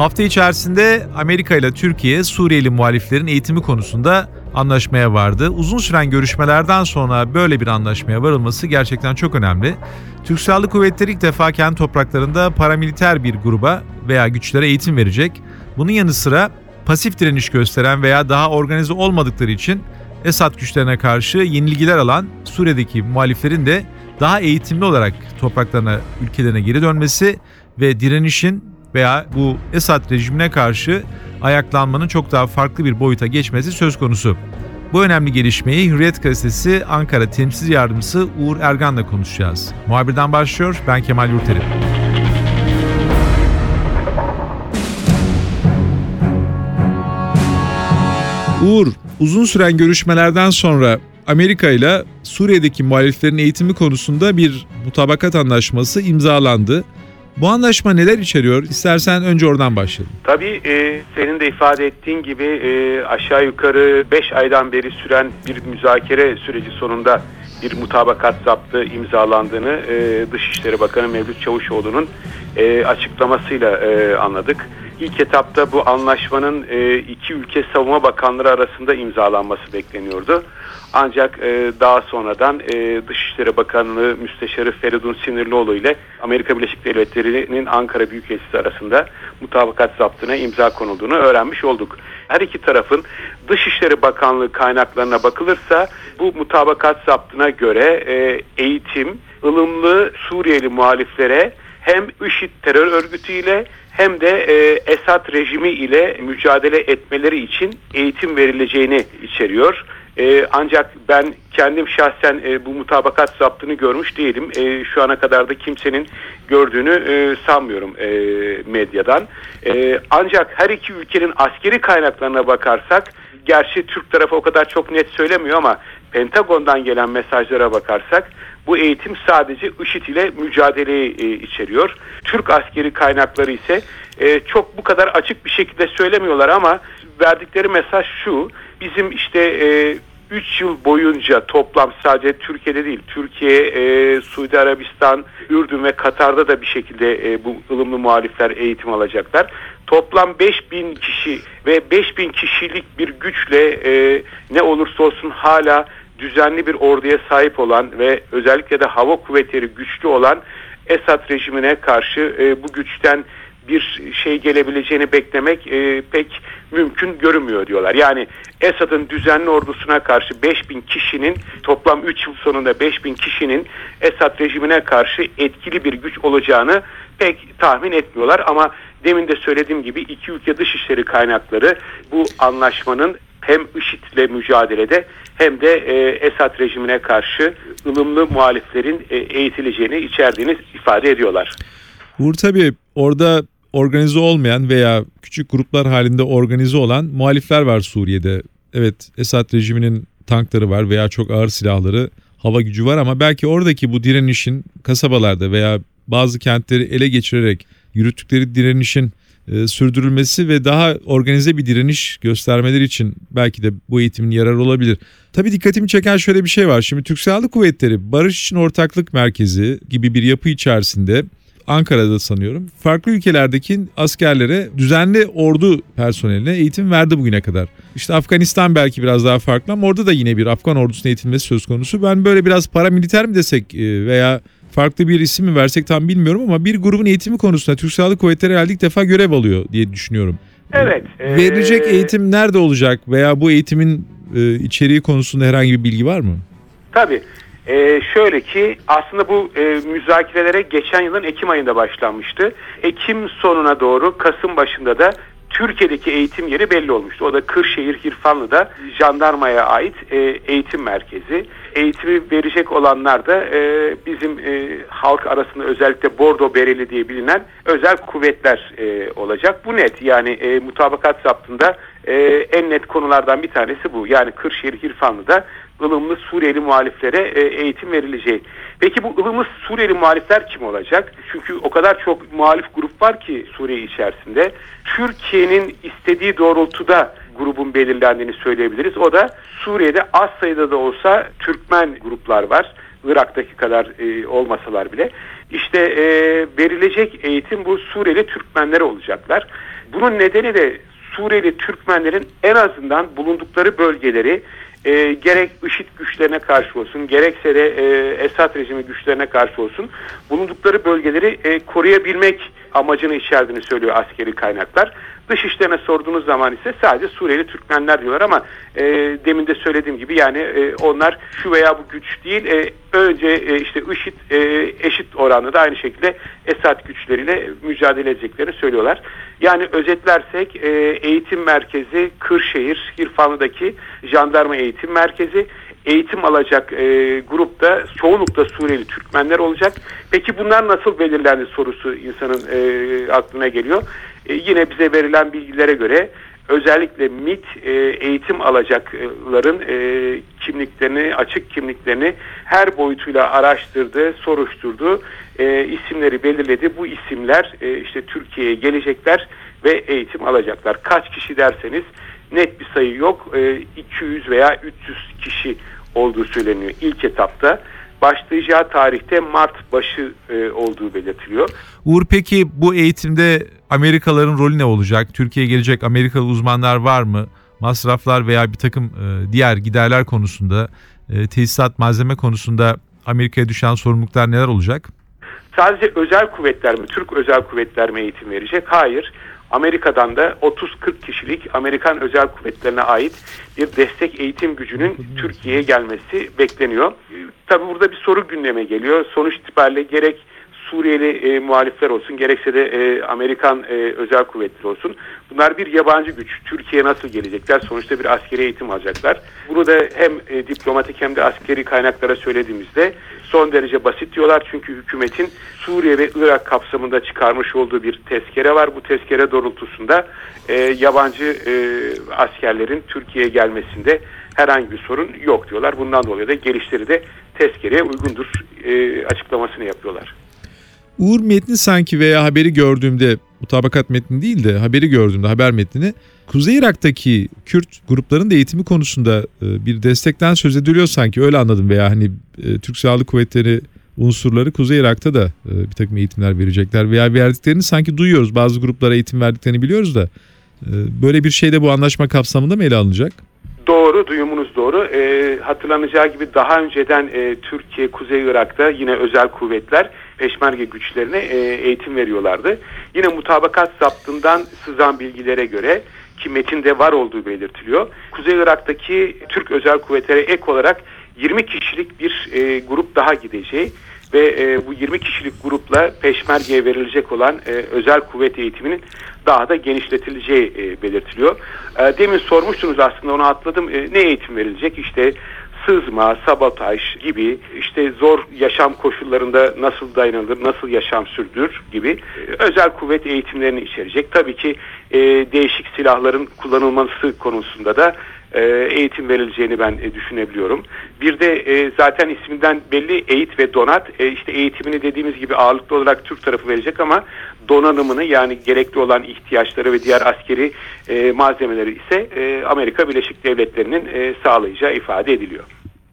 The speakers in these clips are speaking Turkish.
Hafta içerisinde Amerika ile Türkiye Suriyeli muhaliflerin eğitimi konusunda anlaşmaya vardı. Uzun süren görüşmelerden sonra böyle bir anlaşmaya varılması gerçekten çok önemli. Türk Silahlı Kuvvetleri ilk defa kendi topraklarında paramiliter bir gruba veya güçlere eğitim verecek. Bunun yanı sıra pasif direniş gösteren veya daha organize olmadıkları için Esad güçlerine karşı yenilgiler alan Suriye'deki muhaliflerin de daha eğitimli olarak topraklarına, ülkelerine geri dönmesi ve direnişin veya bu Esad rejimine karşı ayaklanmanın çok daha farklı bir boyuta geçmesi söz konusu. Bu önemli gelişmeyi Hürriyet Gazetesi Ankara Temsil Yardımcısı Uğur Ergan'la konuşacağız. Muhabirden başlıyor, ben Kemal Yurterim. Uğur, uzun süren görüşmelerden sonra Amerika ile Suriye'deki muhaliflerin eğitimi konusunda bir mutabakat anlaşması imzalandı. Bu anlaşma neler içeriyor? İstersen önce oradan başlayalım. Tabii e, senin de ifade ettiğin gibi e, aşağı yukarı 5 aydan beri süren bir müzakere süreci sonunda bir mutabakat zaptı imzalandığını e, Dışişleri Bakanı Mevlüt Çavuşoğlu'nun e, açıklamasıyla e, anladık. İlk etapta bu anlaşmanın e, iki ülke savunma bakanları arasında imzalanması bekleniyordu. Ancak e, daha sonradan e, Dışişleri Bakanlığı Müsteşarı Feridun Sinirlioğlu ile Amerika Birleşik Devletleri'nin Ankara Büyükelçisi arasında mutabakat zaptına imza konulduğunu öğrenmiş olduk. Her iki tarafın Dışişleri Bakanlığı kaynaklarına bakılırsa bu mutabakat zaptına göre e, eğitim, ılımlı Suriyeli muhaliflere hem IŞİD terör örgütüyle hem de e, Esad rejimi ile mücadele etmeleri için eğitim verileceğini içeriyor. E, ancak ben kendim şahsen e, bu mutabakat zaptını görmüş değilim. E, şu ana kadar da kimsenin gördüğünü e, sanmıyorum e, medyadan. E, ancak her iki ülkenin askeri kaynaklarına bakarsak, gerçi Türk tarafı o kadar çok net söylemiyor ama Pentagon'dan gelen mesajlara bakarsak bu eğitim sadece IŞİD ile mücadeleyi e, içeriyor. Türk askeri kaynakları ise e, çok bu kadar açık bir şekilde söylemiyorlar ama verdikleri mesaj şu. Bizim işte e, 3 yıl boyunca toplam sadece Türkiye'de değil, Türkiye, e, Suudi Arabistan, Ürdün ve Katar'da da bir şekilde e, bu ılımlı muhalifler eğitim alacaklar. Toplam 5000 kişi ve 5000 kişilik bir güçle e, ne olursa olsun hala düzenli bir orduya sahip olan ve özellikle de hava kuvvetleri güçlü olan Esad rejimine karşı e, bu güçten bir şey gelebileceğini beklemek e, pek mümkün görünmüyor diyorlar. Yani Esad'ın düzenli ordusuna karşı 5000 kişinin toplam 3 yıl sonunda 5000 kişinin Esad rejimine karşı etkili bir güç olacağını pek tahmin etmiyorlar ama demin de söylediğim gibi iki ülke dışişleri kaynakları bu anlaşmanın hem IŞİD'le mücadelede hem de e, Esad rejimine karşı ılımlı muhaliflerin e, eğitileceğini içerdiğini ifade ediyorlar. Uğur tabii orada organize olmayan veya küçük gruplar halinde organize olan muhalifler var Suriye'de. Evet Esad rejiminin tankları var veya çok ağır silahları, hava gücü var ama belki oradaki bu direnişin kasabalarda veya bazı kentleri ele geçirerek yürüttükleri direnişin e, sürdürülmesi ve daha organize bir direniş göstermeleri için belki de bu eğitimin yararı olabilir. Tabii dikkatimi çeken şöyle bir şey var. Şimdi Türk Silahlı Kuvvetleri Barış için Ortaklık Merkezi gibi bir yapı içerisinde Ankara'da sanıyorum. Farklı ülkelerdeki askerlere düzenli ordu personeline eğitim verdi bugüne kadar. İşte Afganistan belki biraz daha farklı ama orada da yine bir Afgan ordusunun eğitilmesi söz konusu. Ben böyle biraz paramiliter mi desek e, veya farklı bir isim mi versek tam bilmiyorum ama bir grubun eğitimi konusunda Türk Silahlı Kuvvetleri herhalde ilk defa görev alıyor diye düşünüyorum. Evet. Verilecek ee... eğitim nerede olacak veya bu eğitimin e, içeriği konusunda herhangi bir bilgi var mı? Tabii. Ee, şöyle ki aslında bu e, müzakerelere geçen yılın Ekim ayında başlanmıştı. Ekim sonuna doğru Kasım başında da Türkiye'deki eğitim yeri belli olmuştu. O da Kırşehir Hirfanlı'da jandarmaya ait e, eğitim merkezi. Eğitimi verecek olanlar da e, bizim e, halk arasında özellikle Bordo Bereli diye bilinen özel kuvvetler e, olacak. Bu net yani e, mutabakat zaptında e, en net konulardan bir tanesi bu. Yani Kırşehir Hirfanlı'da ılımlı Suriyeli muhaliflere e, eğitim verileceği. Peki bu ılımlı Suriyeli muhalifler kim olacak? Çünkü o kadar çok muhalif grup var ki Suriye içerisinde. Türkiye'nin istediği doğrultuda grubun belirlendiğini söyleyebiliriz. O da Suriye'de az sayıda da olsa Türkmen gruplar var. Irak'taki kadar e, olmasalar bile. İşte e, verilecek eğitim bu Suriyeli Türkmenlere olacaklar. Bunun nedeni de Suriyeli Türkmenlerin en azından bulundukları bölgeleri e, gerek IŞİD güçlerine karşı olsun gerekse de e, Esad rejimi güçlerine karşı olsun bulundukları bölgeleri e, koruyabilmek amacını içerdiğini söylüyor askeri kaynaklar. Dışişlerine sorduğunuz zaman ise sadece Suriyeli Türkmenler diyorlar ama e, demin de söylediğim gibi yani e, onlar şu veya bu güç değil e, önce e, işte IŞİD e, eşit oranlı da aynı şekilde Esad güçleriyle mücadele edeceklerini söylüyorlar. Yani özetlersek e, eğitim merkezi Kırşehir Hirfanlı'daki jandarma eğitim merkezi eğitim alacak e, grupta çoğunlukla Suriyeli Türkmenler olacak. Peki bunlar nasıl belirlendi sorusu insanın e, aklına geliyor. E, yine bize verilen bilgilere göre özellikle MIT e, eğitim alacakların e, kimliklerini, açık kimliklerini her boyutuyla araştırdı, soruşturdu, e, isimleri belirledi. Bu isimler e, işte Türkiye'ye gelecekler ve eğitim alacaklar. Kaç kişi derseniz net bir sayı yok. E, 200 veya 300 kişi olduğu söyleniyor ilk etapta. Başlayacağı tarihte Mart başı e, olduğu belirtiliyor. Uğur peki bu eğitimde Amerikalıların rolü ne olacak? Türkiye'ye gelecek Amerikalı uzmanlar var mı? Masraflar veya bir takım e, diğer giderler konusunda, e, tesisat malzeme konusunda Amerika'ya düşen sorumluluklar neler olacak? Sadece özel kuvvetler mi, Türk özel kuvvetler mi eğitim verecek? Hayır. Amerika'dan da 30-40 kişilik Amerikan özel kuvvetlerine ait bir destek eğitim gücünün Türkiye'ye gelmesi bekleniyor. Tabi burada bir soru gündeme geliyor. Sonuç itibariyle gerek Suriyeli e, muhalifler olsun gerekse de e, Amerikan e, özel kuvvetleri olsun. Bunlar bir yabancı güç. Türkiye'ye nasıl gelecekler? Sonuçta bir askeri eğitim alacaklar. Bunu da hem e, diplomatik hem de askeri kaynaklara söylediğimizde son derece basit diyorlar. Çünkü hükümetin Suriye ve Irak kapsamında çıkarmış olduğu bir tezkere var. Bu tezkere doğrultusunda e, yabancı e, askerlerin Türkiye'ye gelmesinde herhangi bir sorun yok diyorlar. Bundan dolayı da gelişleri de tezkereye uygundur e, açıklamasını yapıyorlar. Uğur metni sanki veya haberi gördüğümde mutabakat metni değil de haberi gördüğümde haber metnini Kuzey Irak'taki Kürt grupların da eğitimi konusunda e, bir destekten söz ediliyor sanki öyle anladım veya hani e, Türk Silahlı Kuvvetleri unsurları Kuzey Irak'ta da e, bir takım eğitimler verecekler veya verdiklerini sanki duyuyoruz. Bazı gruplara eğitim verdiklerini biliyoruz da böyle bir şey de bu anlaşma kapsamında mı ele alınacak? Doğru, duyumunuz doğru. Hatırlanacağı gibi daha önceden Türkiye, Kuzey Irak'ta yine özel kuvvetler peşmerge güçlerine e, eğitim veriyorlardı. Yine mutabakat zaptından sızan bilgilere göre ki metinde var olduğu belirtiliyor. Kuzey Irak'taki Türk özel kuvvetlere ek olarak 20 kişilik bir e, grup daha gideceği ve e, bu 20 kişilik grupla peşmergeye verilecek olan e, özel kuvvet eğitiminin daha da genişletileceği e, belirtiliyor. E, demin sormuştunuz aslında onu atladım. E, ne eğitim verilecek? İşte sızma, sabotaj gibi işte zor yaşam koşullarında nasıl dayanılır, nasıl yaşam sürdürür gibi e, özel kuvvet eğitimlerini içerecek. Tabii ki e, değişik silahların kullanılması konusunda da e, eğitim verileceğini ben e, düşünebiliyorum. Bir de e, zaten isminden belli eğit ve donat işte eğitimini dediğimiz gibi ağırlıklı olarak Türk tarafı verecek ama donanımını yani gerekli olan ihtiyaçları ve diğer askeri malzemeleri ise Amerika Birleşik Devletleri'nin sağlayacağı ifade ediliyor.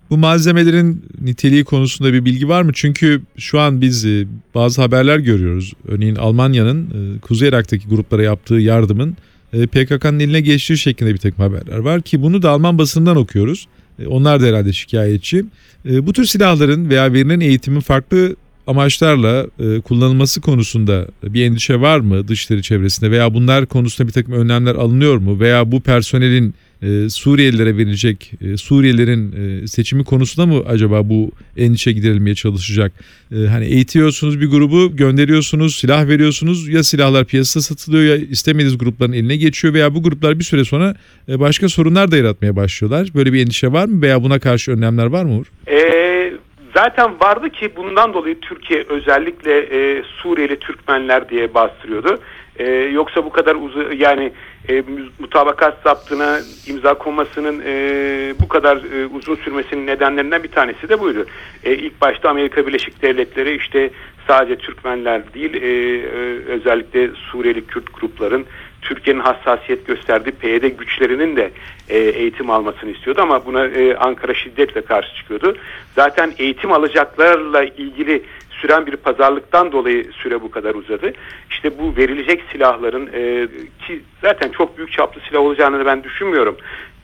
Bu malzemelerin niteliği konusunda bir bilgi var mı? Çünkü şu an biz bazı haberler görüyoruz. Örneğin Almanya'nın Kuzey Irak'taki gruplara yaptığı yardımın PKK'nın eline geçtiği şeklinde bir takım haberler var ki bunu da Alman basından okuyoruz. E, onlar da herhalde şikayetçi. E, bu tür silahların veya verilen eğitimin farklı amaçlarla kullanılması konusunda bir endişe var mı dışları çevresinde veya bunlar konusunda bir takım önlemler alınıyor mu veya bu personelin e, Suriyelilere verilecek e, Suriyelilerin e, seçimi konusunda mı acaba bu endişe giderilmeye çalışacak? E, hani eğitiyorsunuz bir grubu gönderiyorsunuz silah veriyorsunuz ya silahlar piyasada satılıyor ya istemediğiniz grupların eline geçiyor veya bu gruplar bir süre sonra e, başka sorunlar da yaratmaya başlıyorlar. Böyle bir endişe var mı veya buna karşı önlemler var mı Uğur? Ee, zaten vardı ki bundan dolayı Türkiye özellikle e, Suriyeli Türkmenler diye bastırıyordu. E, yoksa bu kadar uzun yani e, mutabakat zaptına imza konmasının e, bu kadar e, uzun sürmesinin nedenlerinden bir tanesi de buydu. E, ilk başta Amerika Birleşik Devletleri işte sadece Türkmenler değil e, e, özellikle Suriyeli Kürt grupların Türkiye'nin hassasiyet gösterdiği PYD güçlerinin de e, eğitim almasını istiyordu ama buna e, Ankara şiddetle karşı çıkıyordu. Zaten eğitim alacaklarla ilgili süren bir pazarlıktan dolayı süre bu kadar uzadı. İşte bu verilecek silahların e, ki zaten çok büyük çaplı silah olacağını ben düşünmüyorum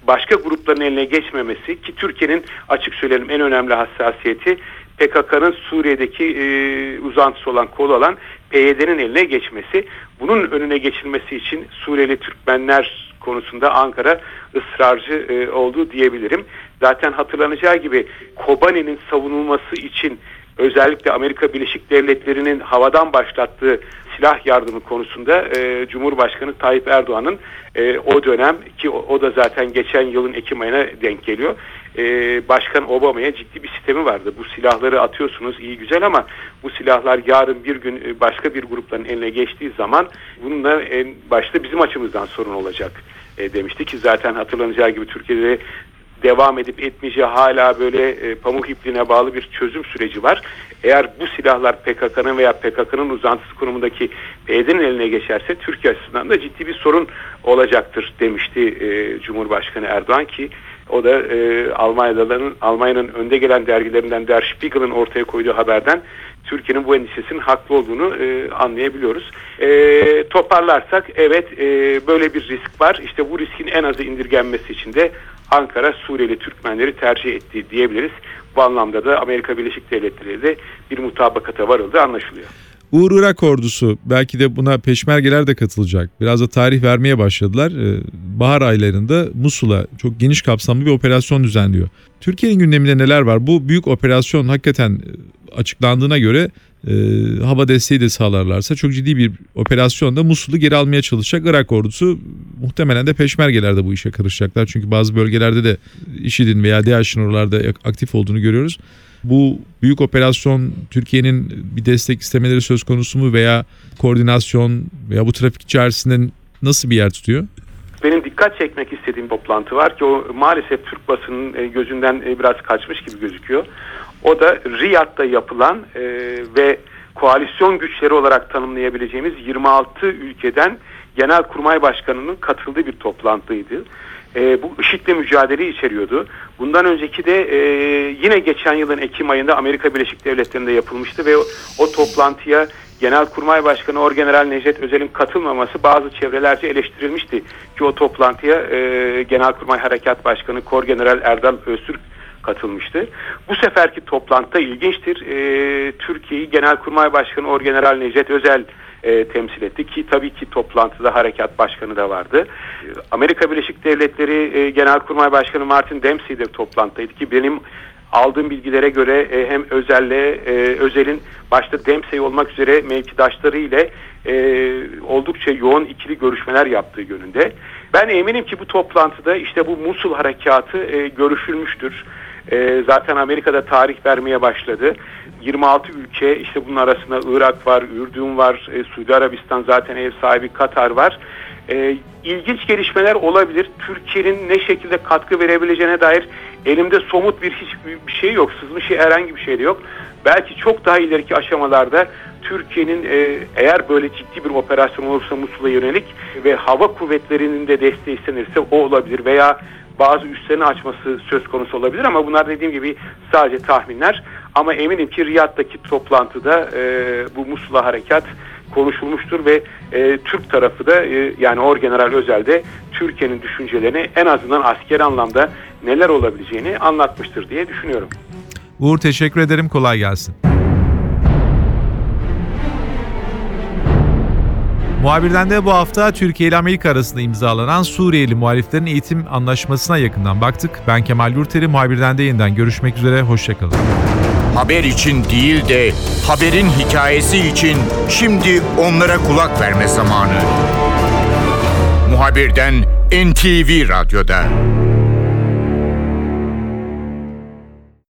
başka grupların eline geçmemesi ki Türkiye'nin açık söyleyelim en önemli hassasiyeti PKK'nın Suriye'deki e, uzantısı olan kol olan PYD'nin eline geçmesi. Bunun önüne geçilmesi için Suriyeli Türkmenler konusunda Ankara ısrarcı e, oldu diyebilirim. Zaten hatırlanacağı gibi Kobani'nin savunulması için özellikle Amerika Birleşik Devletleri'nin havadan başlattığı silah yardımı konusunda e, Cumhurbaşkanı Tayyip Erdoğan'ın e, o dönem ki o, o da zaten geçen yılın Ekim ayına denk geliyor. E, Başkan Obama'ya ciddi bir sistemi vardı. Bu silahları atıyorsunuz iyi güzel ama bu silahlar yarın bir gün e, başka bir grupların eline geçtiği zaman bununla en başta bizim açımızdan sorun olacak e, demişti ki zaten hatırlanacağı gibi Türkiye'de devam edip etmeyeceği hala böyle e, pamuk ipliğine bağlı bir çözüm süreci var. Eğer bu silahlar PKK'nın veya PKK'nın uzantısı konumundaki PYD'nin eline geçerse Türkiye açısından da ciddi bir sorun olacaktır demişti e, Cumhurbaşkanı Erdoğan ki o da e, Almanya'nın Almanya'nın önde gelen dergilerinden Der Spiegel'ın ortaya koyduğu haberden Türkiye'nin bu endişesinin haklı olduğunu e, anlayabiliyoruz. E, toparlarsak evet e, böyle bir risk var. İşte bu riskin en azı indirgenmesi için de Ankara Suriyeli Türkmenleri tercih etti diyebiliriz. Bu anlamda da Amerika Birleşik Devletleri de bir mutabakata varıldı anlaşılıyor. Uğur Irak ordusu belki de buna peşmergeler de katılacak. Biraz da tarih vermeye başladılar. Ee, bahar aylarında Musul'a çok geniş kapsamlı bir operasyon düzenliyor. Türkiye'nin gündeminde neler var? Bu büyük operasyon hakikaten e, açıklandığına göre e, hava desteği de sağlarlarsa çok ciddi bir operasyonda Musul'u geri almaya çalışacak Irak ordusu. Muhtemelen de peşmergeler de bu işe karışacaklar. Çünkü bazı bölgelerde de IŞİD'in veya DAEŞ'in oralarda aktif olduğunu görüyoruz. Bu büyük operasyon Türkiye'nin bir destek istemeleri söz konusu mu veya koordinasyon veya bu trafik içerisinde nasıl bir yer tutuyor? Benim dikkat çekmek istediğim toplantı var ki o maalesef Türk basının e, gözünden e, biraz kaçmış gibi gözüküyor. O da Riyad'da yapılan e, ve koalisyon güçleri olarak tanımlayabileceğimiz 26 ülkeden Genelkurmay Başkanı'nın katıldığı bir toplantıydı. E, bu IŞİD'le mücadele içeriyordu. Bundan önceki de e, yine geçen yılın Ekim ayında Amerika Birleşik Devletleri'nde yapılmıştı ve o, o toplantıya Genelkurmay Başkanı Orgeneral Necdet Özel'in katılmaması bazı çevrelerce eleştirilmişti. Ki o toplantıya e, Genelkurmay Harekat Başkanı Korgeneral Erdal Öztürk katılmıştı. Bu seferki toplantıda ilginçtir. E, Türkiye'yi Genelkurmay Başkanı Orgeneral Necdet Özel e, temsil etti ki tabii ki toplantıda harekat başkanı da vardı. Amerika Birleşik Devletleri e, Genelkurmay Başkanı Martin Dempsey de toplantıdaydı ki benim aldığım bilgilere göre e, hem Özel'le e, Özel'in başta Dempsey olmak üzere mevkidaşları ile e, oldukça yoğun ikili görüşmeler yaptığı yönünde. Ben eminim ki bu toplantıda işte bu Musul harekatı e, görüşülmüştür. E, zaten Amerika'da tarih vermeye başladı. 26 ülke işte bunun arasında Irak var, Ürdün var, e, Suudi Arabistan zaten ev sahibi Katar var. E, ilginç gelişmeler olabilir. Türkiye'nin ne şekilde katkı verebileceğine dair elimde somut bir hiçbir bir şey yok. Sızmış herhangi bir şey de yok. Belki çok daha ileriki aşamalarda Türkiye'nin e, eğer böyle ciddi bir operasyon olursa Musul'a yönelik ve hava kuvvetlerinin de desteği istenirse o olabilir veya bazı üstlerini açması söz konusu olabilir ama bunlar dediğim gibi sadece tahminler. Ama eminim ki Riyad'daki toplantıda e, bu Musul'a harekat konuşulmuştur ve e, Türk tarafı da e, yani Orgeneral Özel'de Türkiye'nin düşüncelerini en azından asker anlamda neler olabileceğini anlatmıştır diye düşünüyorum. Uğur teşekkür ederim kolay gelsin. Muhabirden de bu hafta Türkiye ile Amerika arasında imzalanan Suriyeli muhaliflerin eğitim anlaşmasına yakından baktık. Ben Kemal Yurteri, muhabirden de yeniden görüşmek üzere, hoşçakalın. Haber için değil de haberin hikayesi için şimdi onlara kulak verme zamanı. Muhabirden NTV Radyo'da.